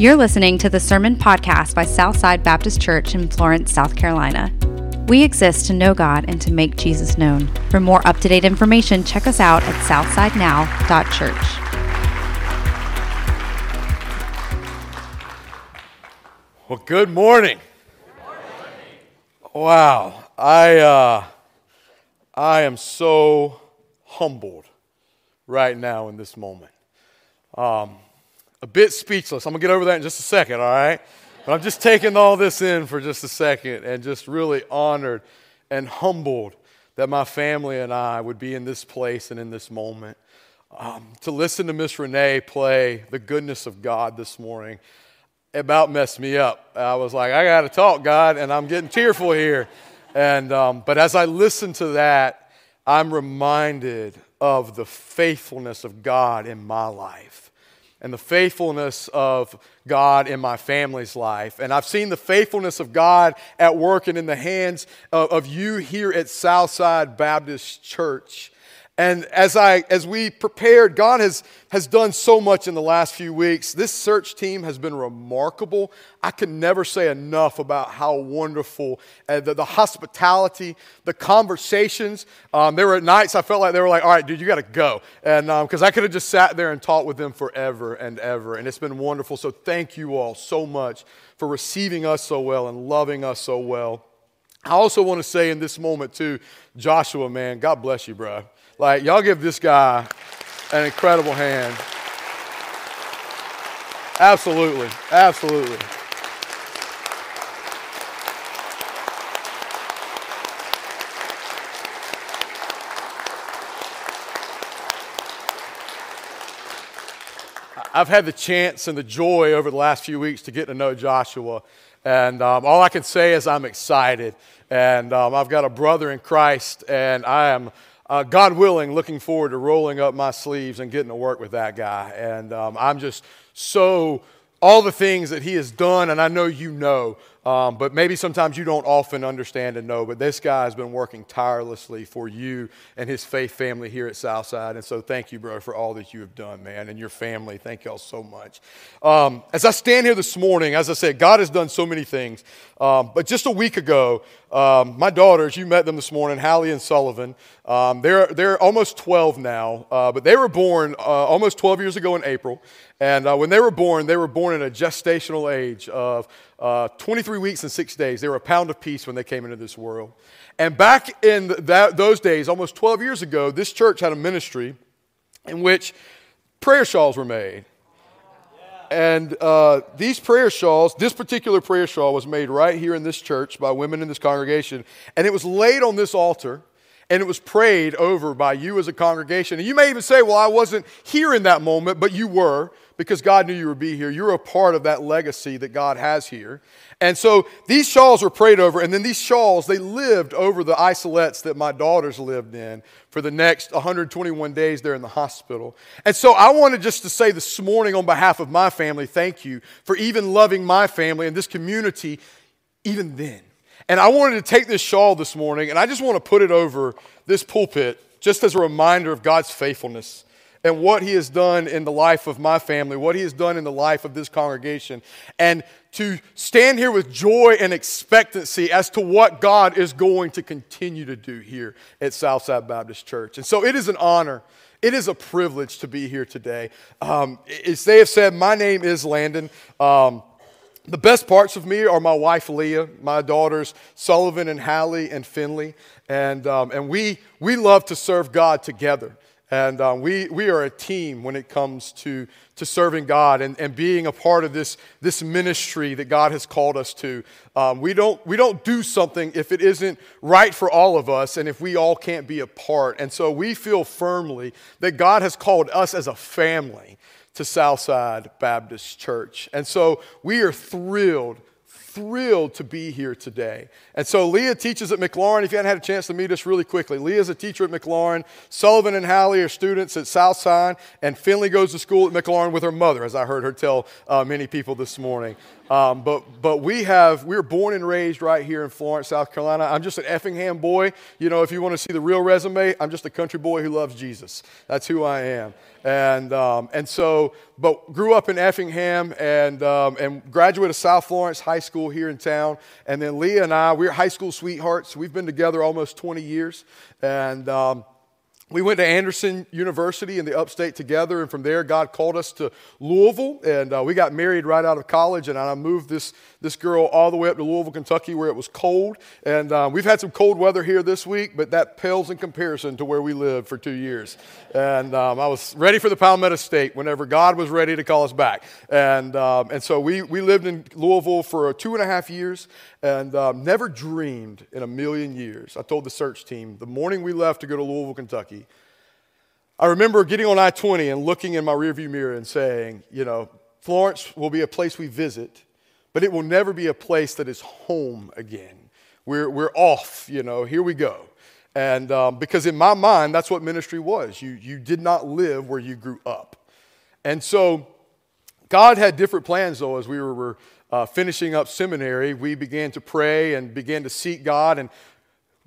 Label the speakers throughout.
Speaker 1: You're listening to the Sermon Podcast by Southside Baptist Church in Florence, South Carolina. We exist to know God and to make Jesus known. For more up to date information, check us out at southsidenow.church.
Speaker 2: Well, good morning. Wow, I uh, I am so humbled right now in this moment. Um, a bit speechless. I'm going to get over that in just a second, all right? But I'm just taking all this in for just a second and just really honored and humbled that my family and I would be in this place and in this moment. Um, to listen to Miss Renee play the goodness of God this morning about messed me up. I was like, I got to talk, God, and I'm getting tearful here. And, um, but as I listen to that, I'm reminded of the faithfulness of God in my life and the faithfulness of God in my family's life. And I've seen the faithfulness of God at work and in the hands of, of you here at Southside Baptist Church. And as, I, as we prepared, God has, has done so much in the last few weeks. This search team has been remarkable. I can never say enough about how wonderful uh, the, the, hospitality, the conversations. Um, there were nights I felt like they were like, all right, dude, you got to go. And because um, I could have just sat there and talked with them forever and ever. And it's been wonderful. So thank you all so much for receiving us so well and loving us so well. I also want to say in this moment, too, Joshua, man, God bless you, bro. Like, y'all give this guy an incredible hand. Absolutely. Absolutely. I've had the chance and the joy over the last few weeks to get to know Joshua. And um, all I can say is I'm excited. And um, I've got a brother in Christ, and I am uh, God willing, looking forward to rolling up my sleeves and getting to work with that guy. And um, I'm just so, all the things that he has done, and I know you know, um, but maybe sometimes you don't often understand and know, but this guy has been working tirelessly for you and his faith family here at Southside. And so thank you, bro, for all that you have done, man, and your family. Thank y'all so much. Um, as I stand here this morning, as I said, God has done so many things. Um, but just a week ago, um, my daughters, you met them this morning, Hallie and Sullivan. Um, they're, they're almost 12 now, uh, but they were born uh, almost 12 years ago in April. And uh, when they were born, they were born at a gestational age of uh, 23 weeks and six days. They were a pound of peace when they came into this world. And back in that, those days, almost 12 years ago, this church had a ministry in which prayer shawls were made. And uh, these prayer shawls, this particular prayer shawl was made right here in this church by women in this congregation. And it was laid on this altar and it was prayed over by you as a congregation. And you may even say, Well, I wasn't here in that moment, but you were because God knew you would be here. You're a part of that legacy that God has here. And so these shawls were prayed over, and then these shawls, they lived over the isolettes that my daughters lived in for the next 121 days there in the hospital. And so I wanted just to say this morning on behalf of my family, thank you for even loving my family and this community even then. And I wanted to take this shawl this morning, and I just want to put it over this pulpit just as a reminder of God's faithfulness and what he has done in the life of my family, what he has done in the life of this congregation, and to stand here with joy and expectancy as to what God is going to continue to do here at Southside Baptist Church. And so it is an honor. It is a privilege to be here today. Um, as they have said, my name is Landon. Um, the best parts of me are my wife Leah, my daughters Sullivan and Hallie and Finley, and, um, and we, we love to serve God together. And um, we, we are a team when it comes to, to serving God and, and being a part of this, this ministry that God has called us to. Um, we, don't, we don't do something if it isn't right for all of us and if we all can't be a part. And so we feel firmly that God has called us as a family to Southside Baptist Church. And so we are thrilled thrilled to be here today. And so Leah teaches at McLaurin. If you haven't had a chance to meet us really quickly, Leah's a teacher at McLaurin. Sullivan and Hallie are students at Southside, and Finley goes to school at McLaurin with her mother, as I heard her tell uh, many people this morning. Um, but but we have we were born and raised right here in Florence, South Carolina. I'm just an Effingham boy. You know, if you want to see the real resume, I'm just a country boy who loves Jesus. That's who I am. And um, and so, but grew up in Effingham and um, and graduated South Florence High School here in town. And then Leah and I, we're high school sweethearts. We've been together almost 20 years, and. We went to Anderson University in the upstate together, and from there, God called us to Louisville, and uh, we got married right out of college. And I moved this, this girl all the way up to Louisville, Kentucky, where it was cold. And uh, we've had some cold weather here this week, but that pales in comparison to where we lived for two years. And um, I was ready for the Palmetto State whenever God was ready to call us back. And, um, and so we, we lived in Louisville for two and a half years, and um, never dreamed in a million years. I told the search team the morning we left to go to Louisville, Kentucky, I remember getting on I 20 and looking in my rearview mirror and saying, you know, Florence will be a place we visit, but it will never be a place that is home again. We're, we're off, you know, here we go. And um, because in my mind, that's what ministry was. You, you did not live where you grew up. And so God had different plans, though, as we were uh, finishing up seminary. We began to pray and began to seek God. And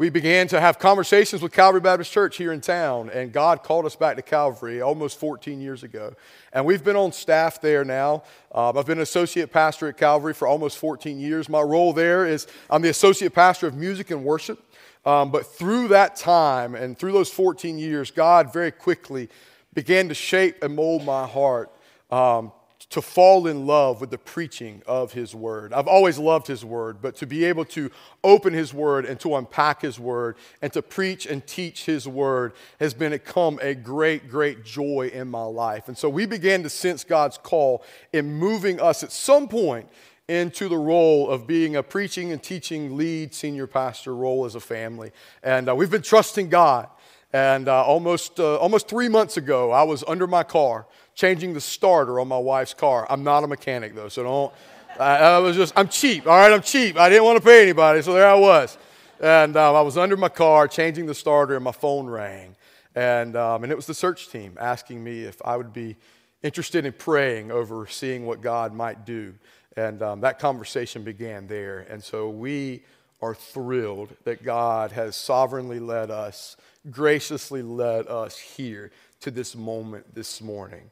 Speaker 2: we began to have conversations with Calvary Baptist Church here in town, and God called us back to Calvary almost 14 years ago. And we've been on staff there now. Um, I've been an associate pastor at Calvary for almost 14 years. My role there is I'm the associate pastor of music and worship. Um, but through that time and through those 14 years, God very quickly began to shape and mold my heart um, to fall in love with the preaching of His Word. I've always loved His Word, but to be able to open His Word and to unpack His Word and to preach and teach His Word has become a great, great joy in my life. And so we began to sense God's call in moving us at some point into the role of being a preaching and teaching lead senior pastor role as a family. And uh, we've been trusting God. And uh, almost, uh, almost three months ago, I was under my car changing the starter on my wife's car. I'm not a mechanic though, so don't. I, I was just, I'm cheap, all right? I'm cheap. I didn't want to pay anybody, so there I was. And um, I was under my car changing the starter, and my phone rang. And, um, and it was the search team asking me if I would be interested in praying over seeing what God might do. And um, that conversation began there. And so we are thrilled that God has sovereignly led us, graciously led us here to this moment this morning.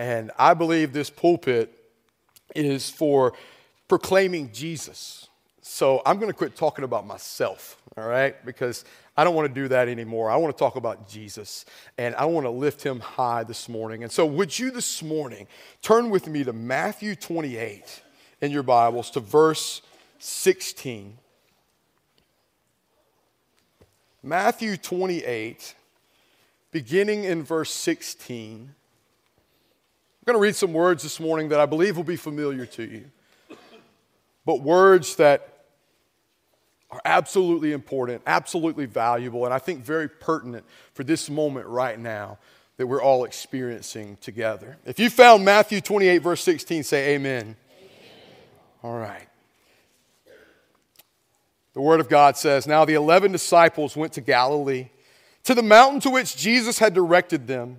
Speaker 2: And I believe this pulpit is for proclaiming Jesus. So I'm going to quit talking about myself, all right? Because I don't want to do that anymore. I want to talk about Jesus and I want to lift him high this morning. And so, would you this morning turn with me to Matthew 28 in your Bibles to verse 16? Matthew 28, beginning in verse 16. I'm going to read some words this morning that I believe will be familiar to you, but words that are absolutely important, absolutely valuable, and I think very pertinent for this moment right now that we're all experiencing together. If you found Matthew 28, verse 16, say amen. amen. All right. The Word of God says Now the 11 disciples went to Galilee, to the mountain to which Jesus had directed them.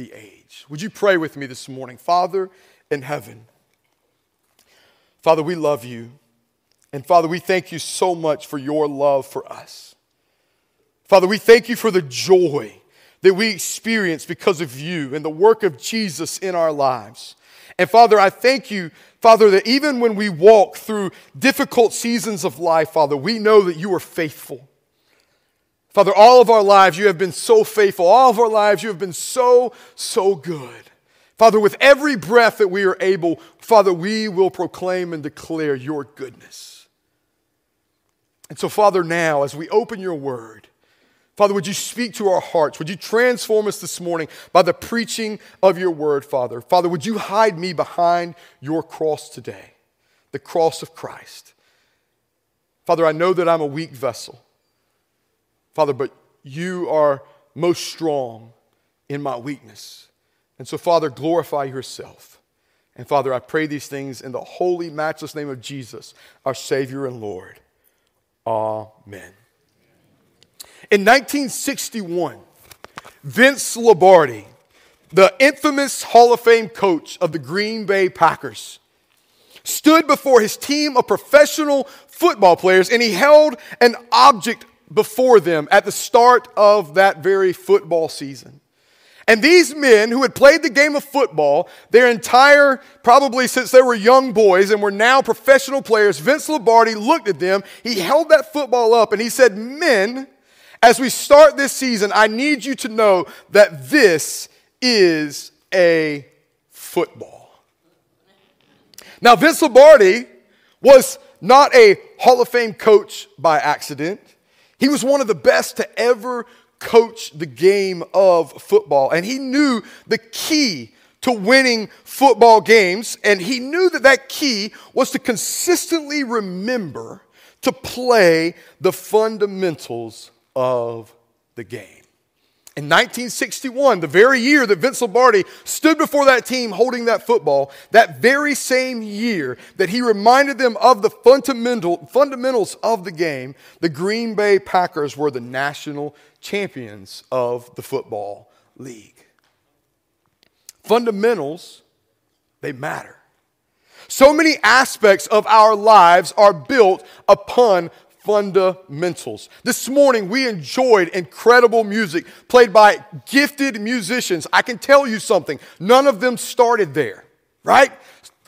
Speaker 2: the age. Would you pray with me this morning? Father in heaven, Father, we love you. And Father, we thank you so much for your love for us. Father, we thank you for the joy that we experience because of you and the work of Jesus in our lives. And Father, I thank you, Father, that even when we walk through difficult seasons of life, Father, we know that you are faithful. Father, all of our lives you have been so faithful. All of our lives you have been so, so good. Father, with every breath that we are able, Father, we will proclaim and declare your goodness. And so, Father, now as we open your word, Father, would you speak to our hearts? Would you transform us this morning by the preaching of your word, Father? Father, would you hide me behind your cross today, the cross of Christ? Father, I know that I'm a weak vessel. Father, but you are most strong in my weakness. And so, Father, glorify yourself. And Father, I pray these things in the holy, matchless name of Jesus, our Savior and Lord. Amen. In 1961, Vince Lombardi, the infamous Hall of Fame coach of the Green Bay Packers, stood before his team of professional football players and he held an object before them at the start of that very football season. And these men who had played the game of football their entire, probably since they were young boys and were now professional players, Vince Lombardi looked at them, he held that football up, and he said, Men, as we start this season, I need you to know that this is a football. Now, Vince Lombardi was not a Hall of Fame coach by accident. He was one of the best to ever coach the game of football, and he knew the key to winning football games, and he knew that that key was to consistently remember to play the fundamentals of the game. In 1961, the very year that Vince Lombardi stood before that team holding that football, that very same year that he reminded them of the fundamental, fundamentals of the game, the Green Bay Packers were the national champions of the football league. Fundamentals, they matter. So many aspects of our lives are built upon fundamentals. This morning, we enjoyed incredible music played by gifted musicians. I can tell you something, none of them started there, right?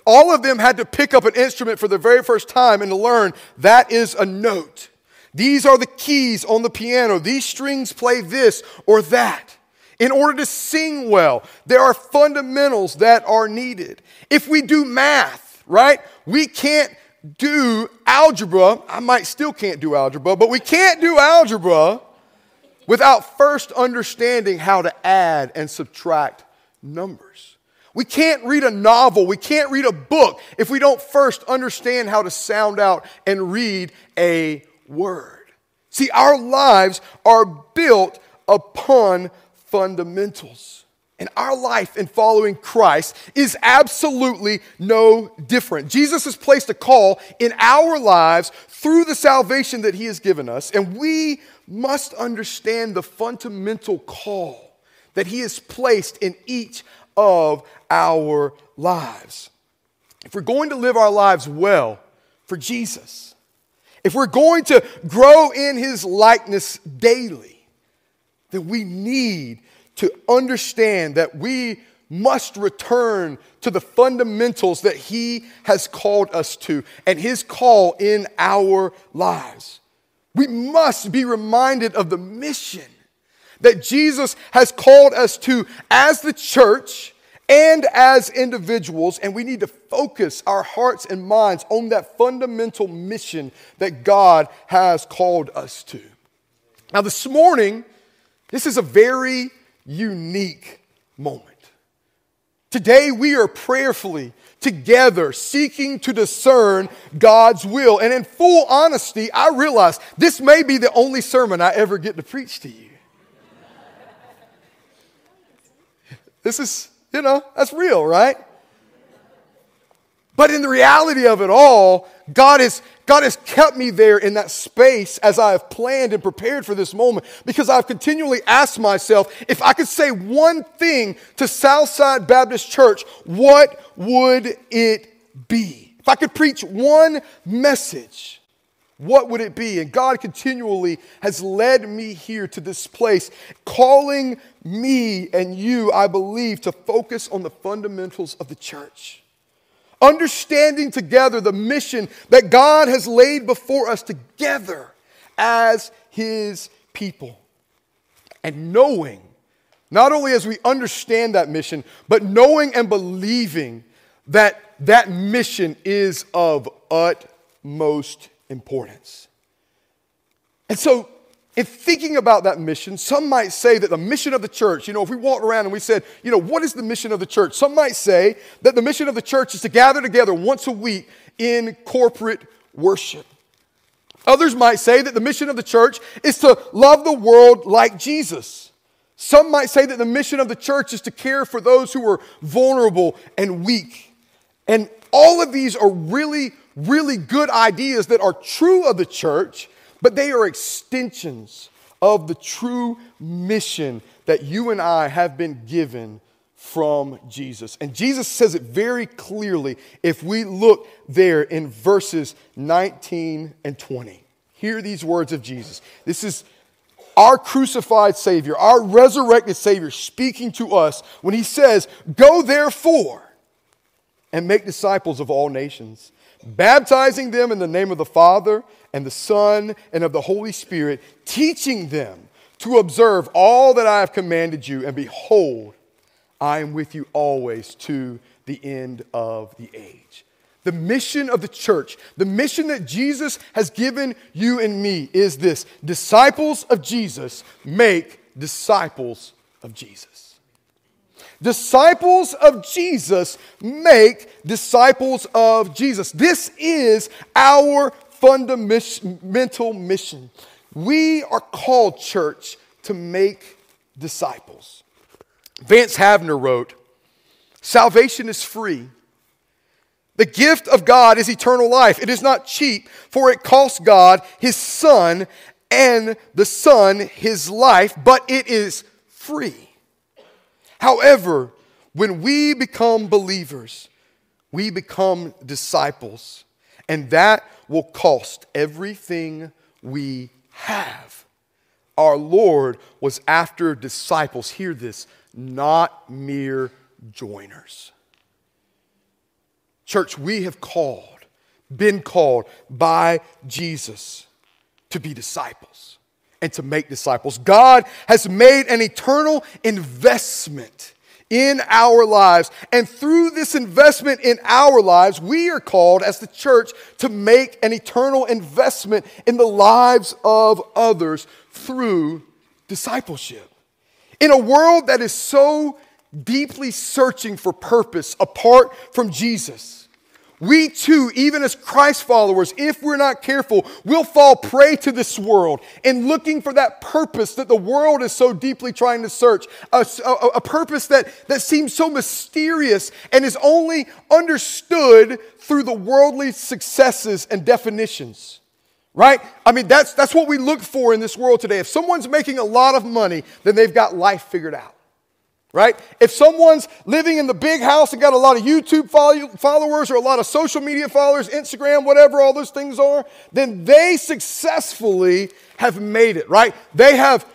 Speaker 2: All of them had to pick up an instrument for the very first time and to learn that is a note. These are the keys on the piano. These strings play this or that. In order to sing well, there are fundamentals that are needed. If we do math, right, we can't do algebra. I might still can't do algebra, but we can't do algebra without first understanding how to add and subtract numbers. We can't read a novel, we can't read a book if we don't first understand how to sound out and read a word. See, our lives are built upon fundamentals. And our life in following Christ is absolutely no different. Jesus has placed a call in our lives through the salvation that he has given us, and we must understand the fundamental call that he has placed in each of our lives. If we're going to live our lives well for Jesus, if we're going to grow in his likeness daily, then we need to understand that we must return to the fundamentals that He has called us to and His call in our lives. We must be reminded of the mission that Jesus has called us to as the church and as individuals, and we need to focus our hearts and minds on that fundamental mission that God has called us to. Now, this morning, this is a very unique moment. Today, we are prayerfully together seeking to discern God's will. And in full honesty, I realize this may be the only sermon I ever get to preach to you. This is, you know, that's real, right? But in the reality of it all, God has, God has kept me there in that space as I have planned and prepared for this moment because I've continually asked myself if I could say one thing to Southside Baptist Church, what would it be? If I could preach one message, what would it be? And God continually has led me here to this place, calling me and you, I believe, to focus on the fundamentals of the church understanding together the mission that God has laid before us together as His people. And knowing, not only as we understand that mission, but knowing and believing that that mission is of utmost importance. And so, in thinking about that mission, some might say that the mission of the church, you know, if we walked around and we said, you know, what is the mission of the church? Some might say that the mission of the church is to gather together once a week in corporate worship. Others might say that the mission of the church is to love the world like Jesus. Some might say that the mission of the church is to care for those who are vulnerable and weak. And all of these are really, really good ideas that are true of the church, but they are extensions of the true mission that you and I have been given from Jesus. And Jesus says it very clearly if we look there in verses 19 and 20. Hear these words of Jesus. This is our crucified Savior, our resurrected Savior, speaking to us when He says, Go therefore and make disciples of all nations, baptizing them in the name of the Father and the Son and of the Holy Spirit, teaching them to observe all that I have commanded you. And behold, I am with you always to the end of the age. The mission of the church, the mission that Jesus has given you and me is this disciples of Jesus make disciples of Jesus. Disciples of Jesus make disciples of Jesus. This is our fundamental mission. We are called, church, to make disciples. Vance Havner wrote Salvation is free. The gift of God is eternal life. It is not cheap, for it costs God his Son and the Son his life, but it is free. However, when we become believers, we become disciples, and that will cost everything we have. Our Lord was after disciples. Hear this not mere joiners. Church, we have called, been called by Jesus to be disciples and to make disciples. God has made an eternal investment in our lives. And through this investment in our lives, we are called as the church to make an eternal investment in the lives of others through discipleship. In a world that is so deeply searching for purpose apart from Jesus, we too, even as Christ followers, if we're not careful, will fall prey to this world and looking for that purpose that the world is so deeply trying to search, a, a, a, purpose that, that seems so mysterious and is only understood through the worldly successes and definitions right? I mean, that's, that's what we look for in this world today. If someone's making a lot of money, then they've got life figured out, right? If someone's living in the big house and got a lot of YouTube followers or a lot of social media followers, Instagram, whatever all those things are, then they successfully have made it, right? They have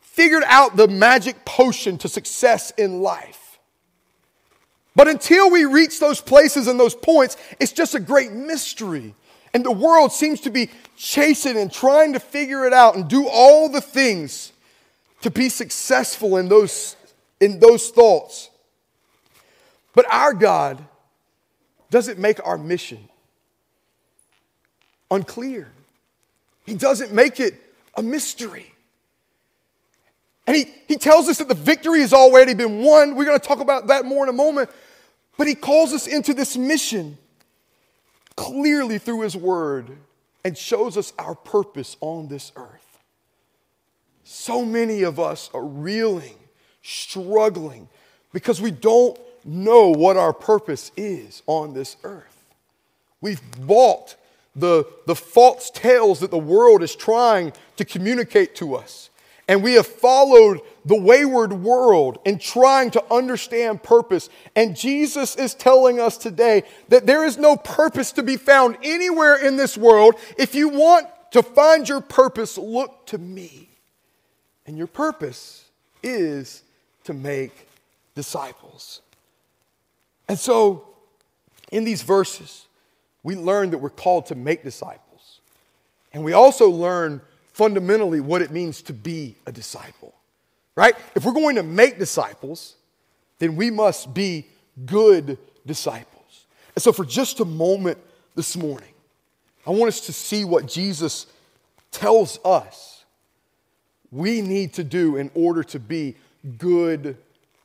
Speaker 2: figured out the magic potion to success in life. But until we reach those places and those points, it's just a great mystery. And the world seems to be chasing and trying to figure it out and do all the things to be successful in those, in those thoughts. But our God doesn't make our mission unclear, He doesn't make it a mystery. And he, he tells us that the victory has already been won. We're going to talk about that more in a moment. But he calls us into this mission clearly through his word and shows us our purpose on this earth. So many of us are reeling, struggling, because we don't know what our purpose is on this earth. We've bought the, the false tales that the world is trying to communicate to us. And we have followed the wayward world in trying to understand purpose. And Jesus is telling us today that there is no purpose to be found anywhere in this world. If you want to find your purpose, look to me. And your purpose is to make disciples. And so, in these verses, we learn that we're called to make disciples. And we also learn fundamentally what it means to be a disciple, right? If we're going to make disciples, then we must be good disciples. And so, for just a moment this morning, I want us to see what Jesus tells us we need to do in order to be good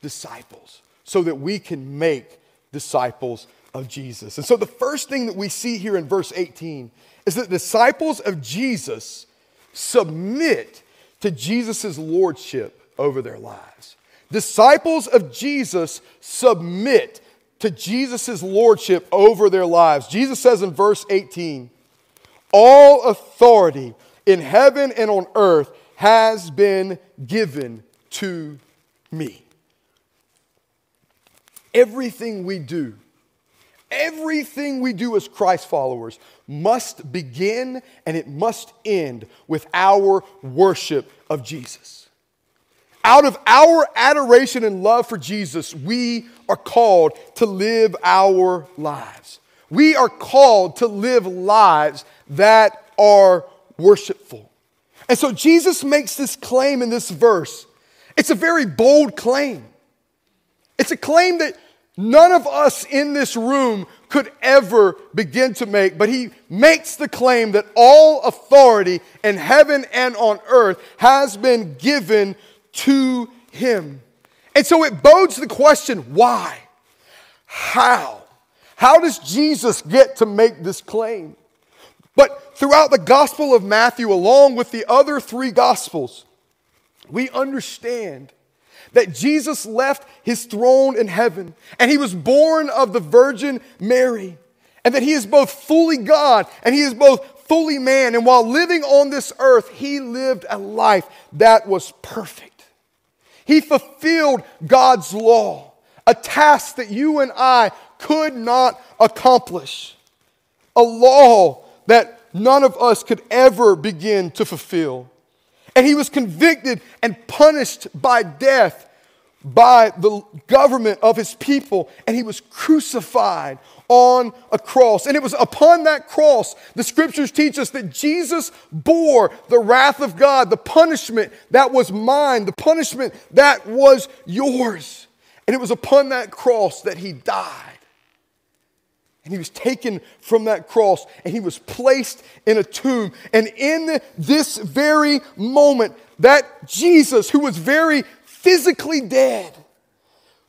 Speaker 2: disciples so that we can make disciples of Jesus. And so the first thing that we see here in verse 18 is that disciples of Jesus submit to Jesus' lordship over their lives. Disciples of Jesus submit to Jesus' lordship over their lives. Jesus says in verse 18, All authority in heaven and on earth has been given to me. Everything we do, everything we do as Christ followers must begin and it must end with our worship of Jesus. Out of our adoration and love for Jesus, we are called to live our lives. We are called to live lives that are worshipful. And so Jesus makes this claim in this verse. It's a very bold claim. It's a claim that none of us in this room could ever begin to make, but he makes the claim that all authority in heaven and on earth has been given to him. And so it bodes the question why? How? How does Jesus get to make this claim? But throughout the Gospel of Matthew, along with the other three Gospels, we understand that Jesus left his throne in heaven and he was born of the Virgin Mary, and that he is both fully God and he is both fully man. And while living on this earth, he lived a life that was perfect. He fulfilled God's law, a task that you and I could not accomplish, a law that none of us could ever begin to fulfill. And he was convicted and punished by death by the government of his people, and he was crucified on a cross. And it was upon that cross, the scriptures teach us that Jesus bore the wrath of God, the punishment that was mine, the punishment that was yours. And it was upon that cross that he died. And he was taken from that cross and he was placed in a tomb. And in this very moment, that Jesus, who was very physically dead,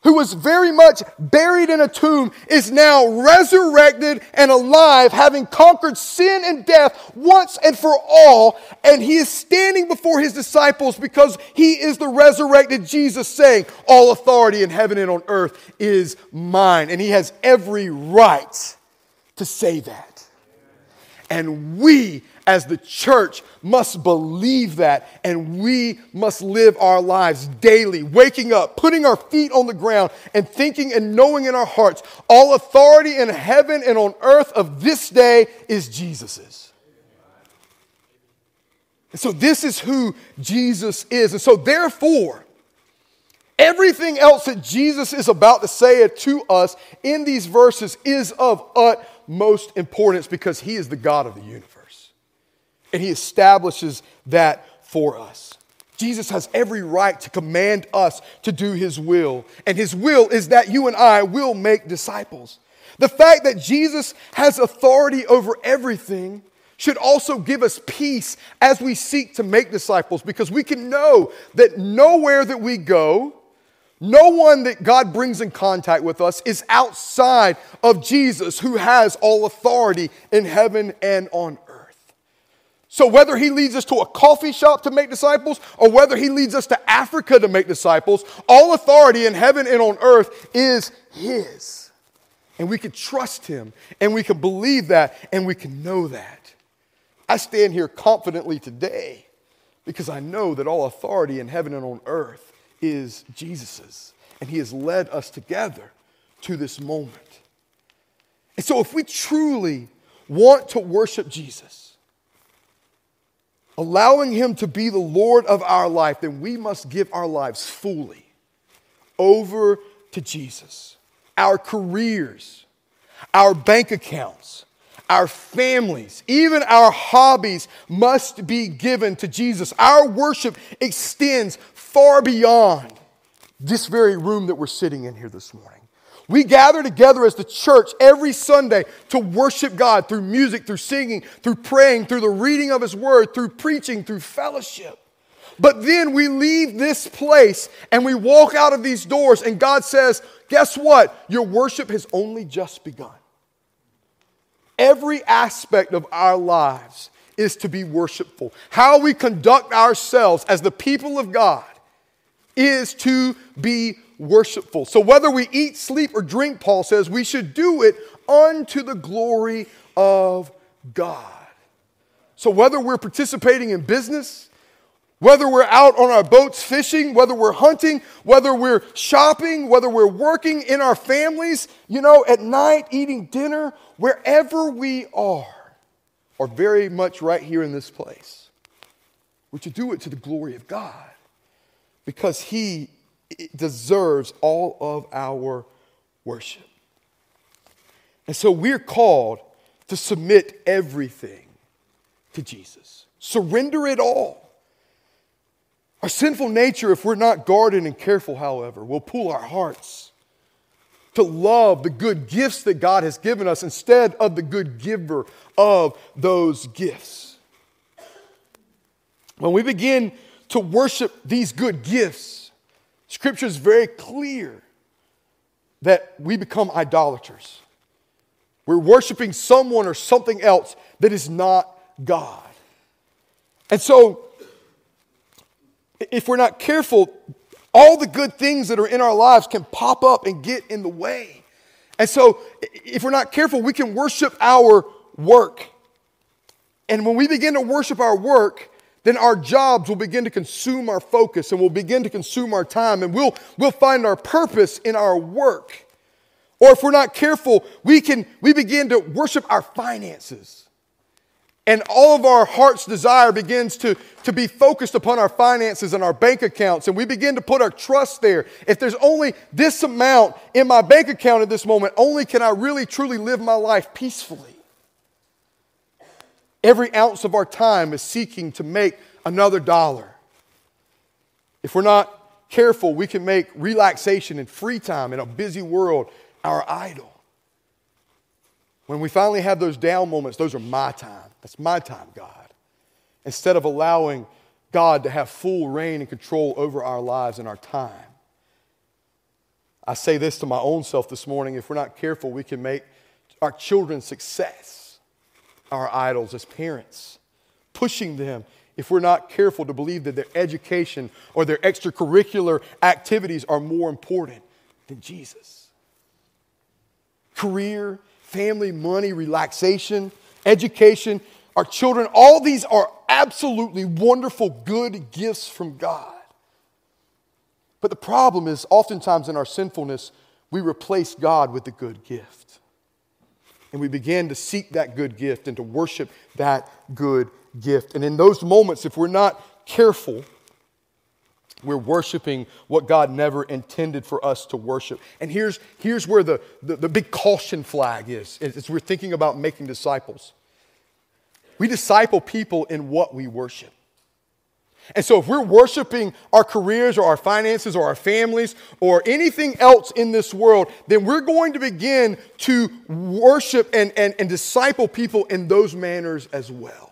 Speaker 2: who was very much buried in a tomb, is now resurrected and alive, having conquered sin and death once and for all. And he is standing before his disciples because he is the resurrected Jesus, saying, All authority in heaven and on earth is mine. And he has every right to say that. And we as the church must believe that and we must live our lives daily, waking up, putting our feet on the ground, and thinking and knowing in our hearts all authority in heaven and on earth of this day is Jesus's. And so, this is who Jesus is. And so, therefore, everything else that Jesus is about to say to us in these verses is of utmost importance because he is the God of the universe. And he establishes that for us. Jesus has every right to command us to do his will. And his will is that you and I will make disciples. The fact that Jesus has authority over everything should also give us peace as we seek to make disciples because we can know that nowhere that we go, no one that God brings in contact with us is outside of Jesus who has all authority in heaven and on earth. So, whether he leads us to a coffee shop to make disciples or whether he leads us to Africa to make disciples, all authority in heaven and on earth is his. And we can trust him and we can believe that and we can know that. I stand here confidently today because I know that all authority in heaven and on earth is Jesus's. And he has led us together to this moment. And so, if we truly want to worship Jesus, allowing Him to be the Lord of our life, then we must give our lives fully over to Jesus. Our careers, our bank accounts, our families, even our hobbies must be given to Jesus. Our worship extends far beyond this very room that we're sitting in here this morning. We gather together as the church every Sunday to worship God through music, through singing, through praying, through the reading of His Word, through preaching, through fellowship. But then we leave this place and we walk out of these doors, and God says, Guess what? Your worship has only just begun. Every aspect of our lives is to be worshipful. How we conduct ourselves as the people of God is to be worshipful. So, whether we eat, sleep, or drink, Paul says, we should do it unto the glory of God. So, whether we're participating in business, whether we're out on our boats fishing, whether we're hunting, whether we're shopping, whether we're working in our families, you know, at night eating dinner, wherever we are, or very much right here in this place, we're to do it to the glory of God because He deserves all of our worship. And so we're called to submit everything to Jesus, surrender it all. Our sinful nature, if we're not guarded and careful, however, will pull our hearts to love the good gifts that God has given us instead of the good giver of those gifts. When we begin to worship these good gifts, Scripture is very clear that we become idolaters. We're worshiping someone or something else that is not God. And so, if we're not careful, all the good things that are in our lives can pop up and get in the way. And so, if we're not careful, we can worship our work. And when we begin to worship our work, then our jobs will begin to consume our focus and will begin to consume our time, and we'll, we'll find our purpose in our work. Or if we're not careful, we can we begin to worship our finances. And all of our heart's desire begins to, to be focused upon our finances and our bank accounts. And we begin to put our trust there. If there's only this amount in my bank account at this moment, only can I really truly live my life peacefully. Every ounce of our time is seeking to make another dollar. If we're not careful, we can make relaxation and free time in a busy world our idol. When we finally have those down moments, those are my time. That's my time, God. Instead of allowing God to have full reign and control over our lives and our time. I say this to my own self this morning if we're not careful, we can make our children's success our idols as parents, pushing them if we're not careful to believe that their education or their extracurricular activities are more important than Jesus. Career family, money, relaxation, education, our children, all these are absolutely wonderful, good gifts from God. But the problem is, oftentimes in our sinfulness, we replace God with the good gift. And we begin to seek that good gift and to worship that good gift. And in those moments, if we're not careful, we're worshiping what God never intended for us to worship. And here's, here's where the, the, the big caution flag is as we're thinking about making disciples. We disciple people in what we worship. And so, if we're worshiping our careers or our finances or our families or anything else in this world, then we're going to begin to worship and, and, and disciple people in those manners as well.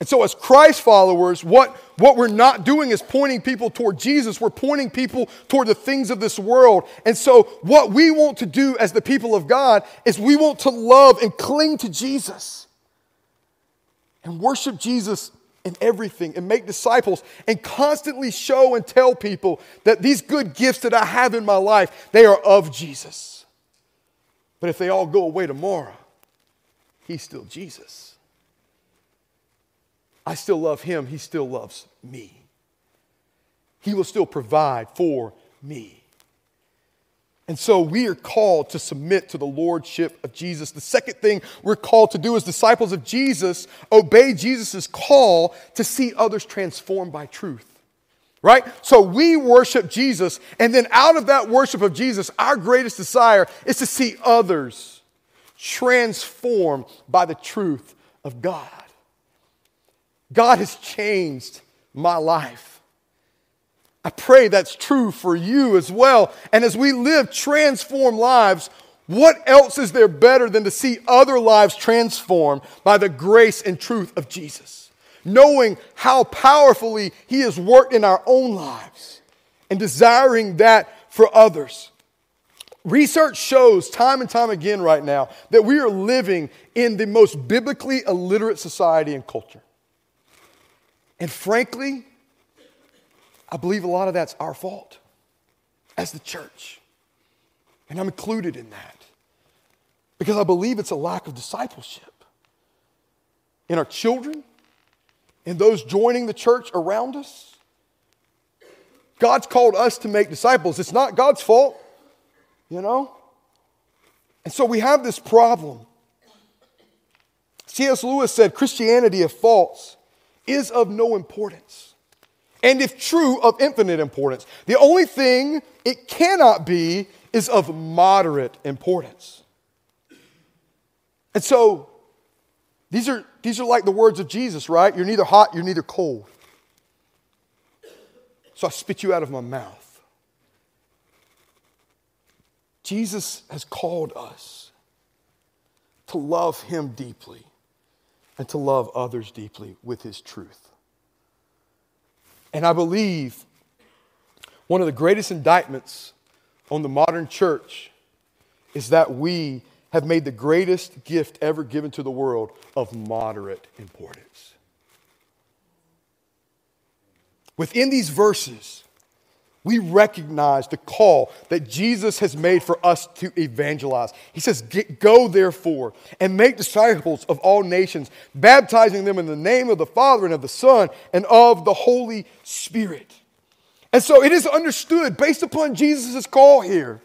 Speaker 2: And so, as Christ followers, what, what we're not doing is pointing people toward Jesus. We're pointing people toward the things of this world. And so, what we want to do as the people of God is we want to love and cling to Jesus and worship Jesus in everything and make disciples and constantly show and tell people that these good gifts that I have in my life, they are of Jesus. But if they all go away tomorrow, he's still Jesus. I still love him, he still loves me. He will still provide for me. And so we are called to submit to the lordship of Jesus. The second thing we're called to do as disciples of Jesus, obey Jesus' call to see others transformed by truth. Right? So we worship Jesus, and then out of that worship of Jesus, our greatest desire is to see others transformed by the truth of God. God has changed my life. I pray that's true for you as well. And as we live transformed lives, what else is there better than to see other lives transformed by the grace and truth of Jesus? Knowing how powerfully He has worked in our own lives and desiring that for others. Research shows time and time again right now that we are living in the most biblically illiterate society and culture. And frankly, I believe a lot of that's our fault as the church. And I'm included in that because I believe it's a lack of discipleship in our children, in those joining the church around us. God's called us to make disciples. It's not God's fault, you know? And so we have this problem. C.S. Lewis said Christianity, if false, is of no importance. And if true, of infinite importance. The only thing it cannot be is of moderate importance. And so, these are, these are like the words of Jesus, right? You're neither hot, you're neither cold. So I spit you out of my mouth. Jesus has called us to love him deeply and to love others deeply with his truth. And I believe one of the greatest indictments on the modern church is that we have made the greatest gift ever given to the world of moderate importance. Within these verses, we recognize the call that Jesus has made for us to evangelize. He says, Go therefore and make disciples of all nations, baptizing them in the name of the Father and of the Son and of the Holy Spirit. And so it is understood, based upon Jesus' call here,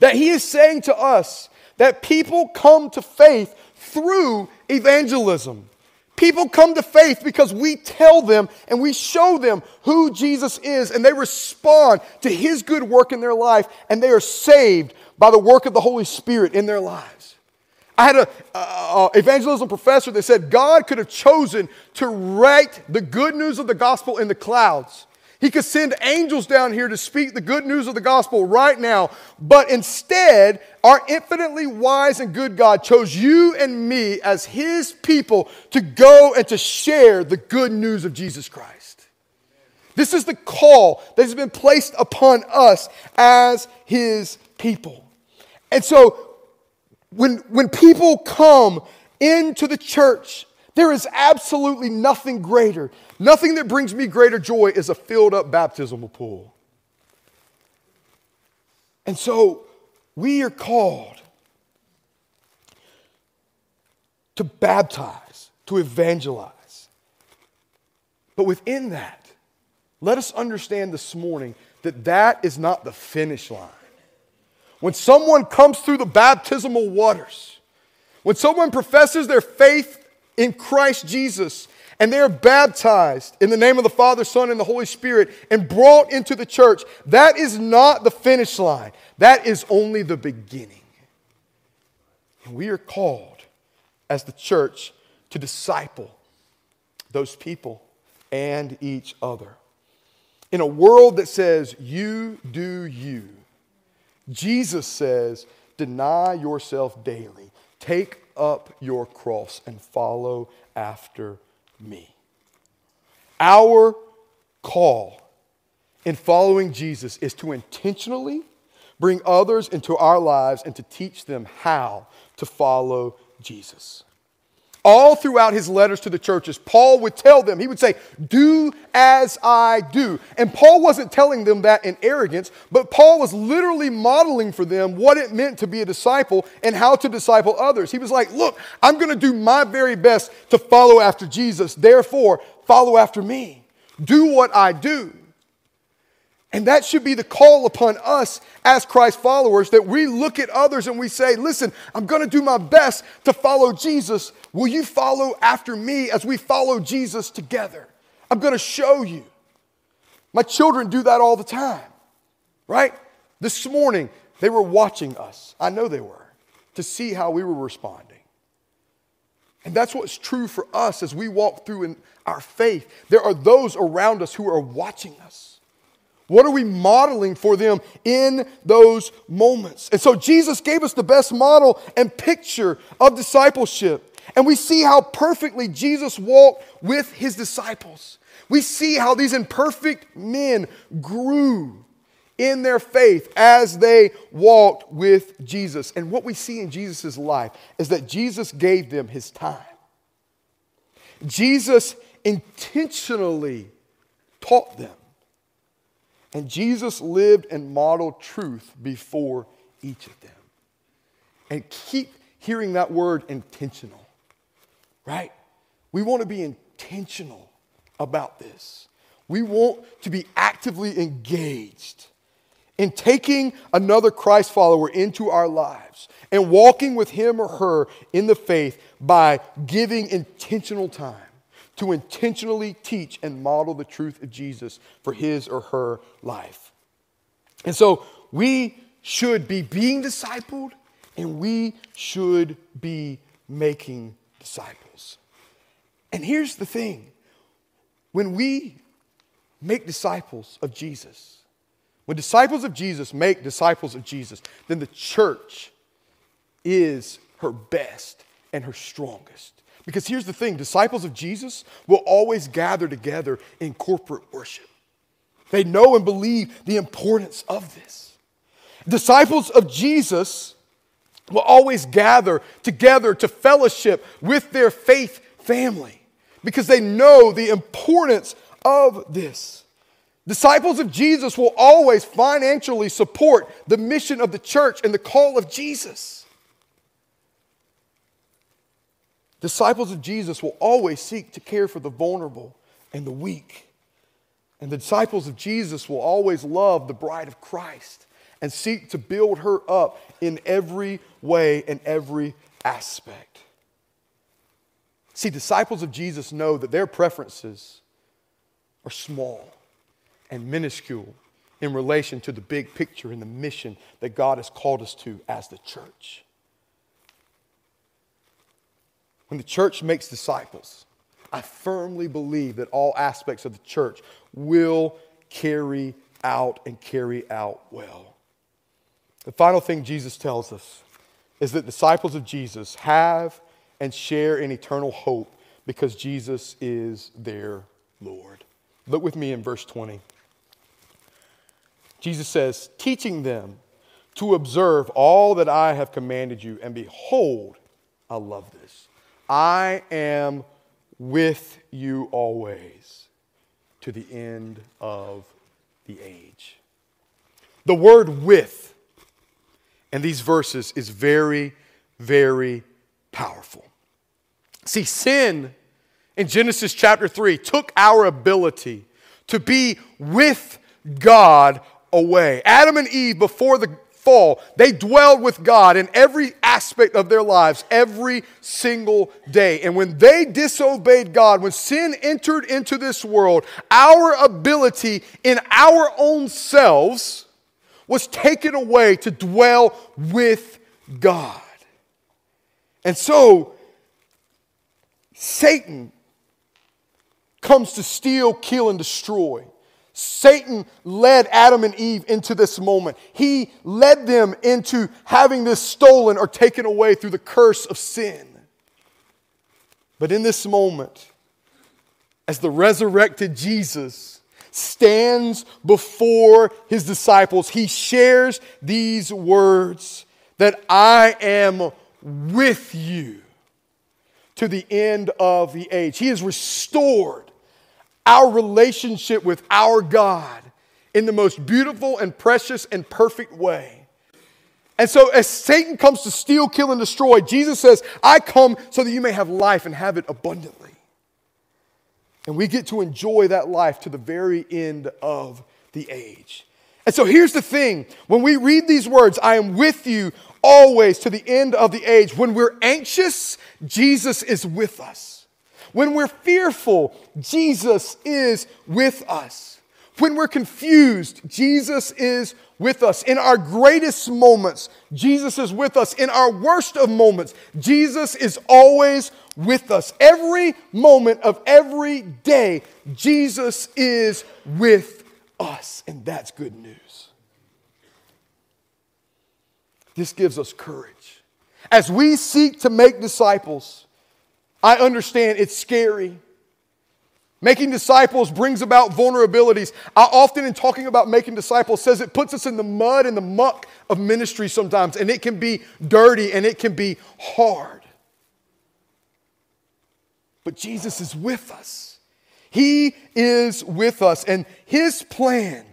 Speaker 2: that he is saying to us that people come to faith through evangelism. People come to faith because we tell them and we show them who Jesus is, and they respond to his good work in their life, and they are saved by the work of the Holy Spirit in their lives. I had an evangelism professor that said God could have chosen to write the good news of the gospel in the clouds. He could send angels down here to speak the good news of the gospel right now, but instead, our infinitely wise and good God chose you and me as His people to go and to share the good news of Jesus Christ. This is the call that has been placed upon us as His people. And so, when, when people come into the church there is absolutely nothing greater. Nothing that brings me greater joy is a filled up baptismal pool. And so we are called to baptize, to evangelize. But within that, let us understand this morning that that is not the finish line. When someone comes through the baptismal waters, when someone professes their faith in Christ Jesus and they are baptized in the name of the Father, Son, and the Holy Spirit and brought into the church, that is not the finish line. That is only the beginning. And we are called as the church to disciple those people and each other. In a world that says, you do you, Jesus says, deny yourself daily. Take up your cross and follow after me. Our call in following Jesus is to intentionally bring others into our lives and to teach them how to follow Jesus all throughout his letters to the churches, Paul would tell them, he would say, Do as I do. And Paul wasn't telling them that in arrogance, but Paul was literally modeling for them what it meant to be a disciple and how to disciple others. He was like, Look, I'm going to do my very best to follow after Jesus. Therefore, follow after me. Do what I do. And that should be the call upon us as Christ followers that we look at others and we say, listen, I'm going to do my best to follow Jesus. Will you follow after me as we follow Jesus together? I'm going to show you. My children do that all the time, right? This morning, they were watching us. I know they were, to see how we were responding. And that's what's true for us as we walk through in our faith. There are those around us who are watching us What are we modeling for them in those moments? And so Jesus gave us the best model and picture of discipleship. And we see how perfectly Jesus walked with his disciples. We see how these imperfect men grew in their faith as they walked with Jesus. And what we see in Jesus' life is that Jesus gave them his time. Jesus intentionally taught them. And Jesus lived and modeled truth before each of them. And keep hearing that word intentional, right? We want to be intentional about this. We want to be actively engaged in taking another Christ follower into our lives and walking with him or her in the faith by giving intentional time to intentionally teach and model the truth of Jesus for his or her life. And so we should be being discipled and we should be making disciples. And here's the thing when we make disciples of Jesus, when disciples of Jesus make disciples of Jesus, then the church is her best and her strongest. Because here's the thing disciples of Jesus will always gather together in corporate worship. They know and believe the importance of this. Disciples of Jesus will always gather together to fellowship with their faith family because they know the importance of this. Disciples of Jesus will always financially support the mission of the church and the call of Jesus. Disciples of Jesus will always seek to care for the vulnerable and the weak. And the disciples of Jesus will always love the bride of Christ and seek to build her up in every way and every aspect. See, disciples of Jesus know that their preferences are small and minuscule in relation to the big picture and the mission that God has called us to as the church. When the church makes disciples, I firmly believe that all aspects of the church will carry out and carry out well. The final thing Jesus tells us is that disciples of Jesus have and share an eternal hope because Jesus is their Lord. Look with me in verse 20. Jesus says, teaching them to observe all that I have commanded you, and behold, I love this. I am with you always to the end of the age. The word with in these verses is very, very powerful. See, sin in Genesis chapter 3 took our ability to be with God away. Adam and Eve, before the fall, they dwelled with God in every aspect of their lives every single day. And when they disobeyed God, when sin entered into this world, our ability in our own selves was taken away to dwell with God. And so, Satan comes to steal, kill, and destroy. Satan led Adam and Eve into this moment. He led them into having this stolen or taken away through the curse of sin. But in this moment, as the resurrected Jesus stands before his disciples, he shares these words that I am with you to the end of the age. He is restored our relationship with our God in the most beautiful and precious and perfect way. And so, as Satan comes to steal, kill, and destroy, Jesus says, I come so that you may have life and have it abundantly. And we get to enjoy that life to the very end of the age. And so, here's the thing when we read these words, I am with you always to the end of the age, when we're anxious, Jesus is with us. When we're fearful, Jesus is with us. When we're confused, Jesus is with us. In our greatest moments, Jesus is with us. In our worst of moments, Jesus is always with us. Every moment of every day, Jesus is with us, and that's good news. This gives us courage. As we seek to make disciples, I understand it's scary. Making disciples brings about vulnerabilities. I often, in talking about making disciples, says it puts us in the mud and the muck of ministry sometimes, and it can be dirty and it can be hard. But Jesus is with us. He is with us, and His plan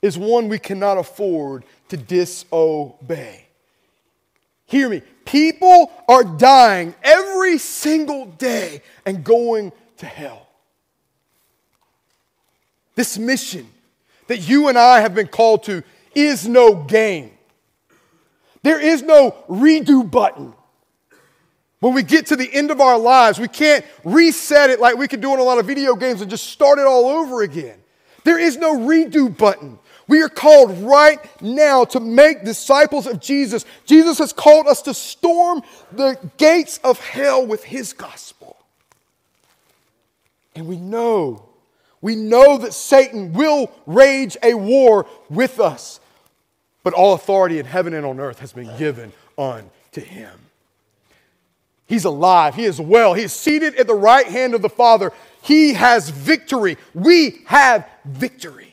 Speaker 2: is one we cannot afford to disobey. Hear me. People are dying every single day and going to hell. This mission that you and I have been called to is no game. There is no redo button. When we get to the end of our lives, we can't reset it like we could do in a lot of video games and just start it all over again. There is no redo button. We are called right now to make disciples of Jesus. Jesus has called us to storm the gates of hell with his gospel. And we know, we know that Satan will rage a war with us. But all authority in heaven and on earth has been given unto him. He's alive. He is well. He is seated at the right hand of the Father. He has victory. We have victory.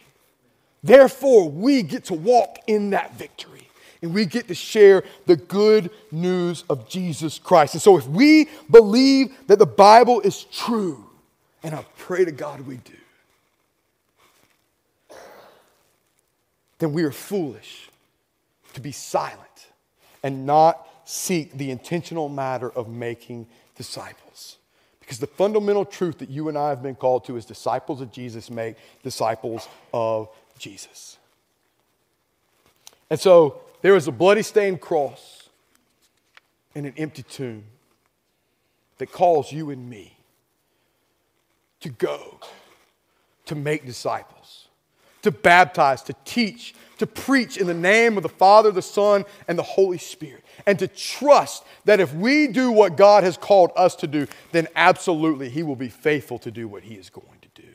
Speaker 2: Therefore, we get to walk in that victory and we get to share the good news of Jesus Christ. And so, if we believe that the Bible is true, and I pray to God we do, then we are foolish to be silent and not seek the intentional matter of making disciples. Because the fundamental truth that you and I have been called to is disciples of Jesus make disciples of Jesus. And so there is a bloody stained cross and an empty tomb that calls you and me to go, to make disciples, to baptize, to teach, to preach in the name of the Father, the Son, and the Holy Spirit, and to trust that if we do what God has called us to do, then absolutely He will be faithful to do what He is going to do.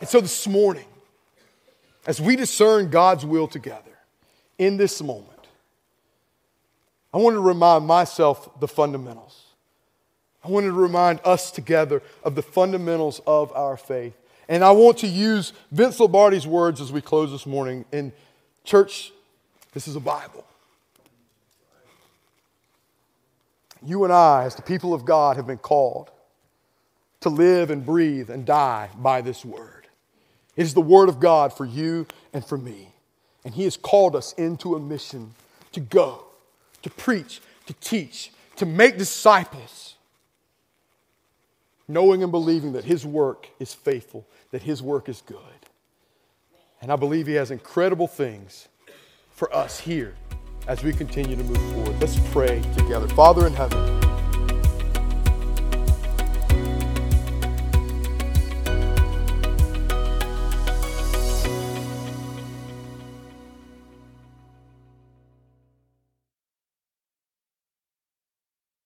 Speaker 2: And so this morning, as we discern God's will together in this moment, I want to remind myself the fundamentals. I wanted to remind us together of the fundamentals of our faith. And I want to use Vince Lombardi's words as we close this morning. In church, this is a Bible. You and I, as the people of God, have been called to live and breathe and die by this word. It is the Word of God for you and for me. And He has called us into a mission to go, to preach, to teach, to make disciples, knowing and believing that His work is faithful, that His work is good. And I believe He has incredible things for us here as we continue to move forward. Let's pray together. Father in heaven,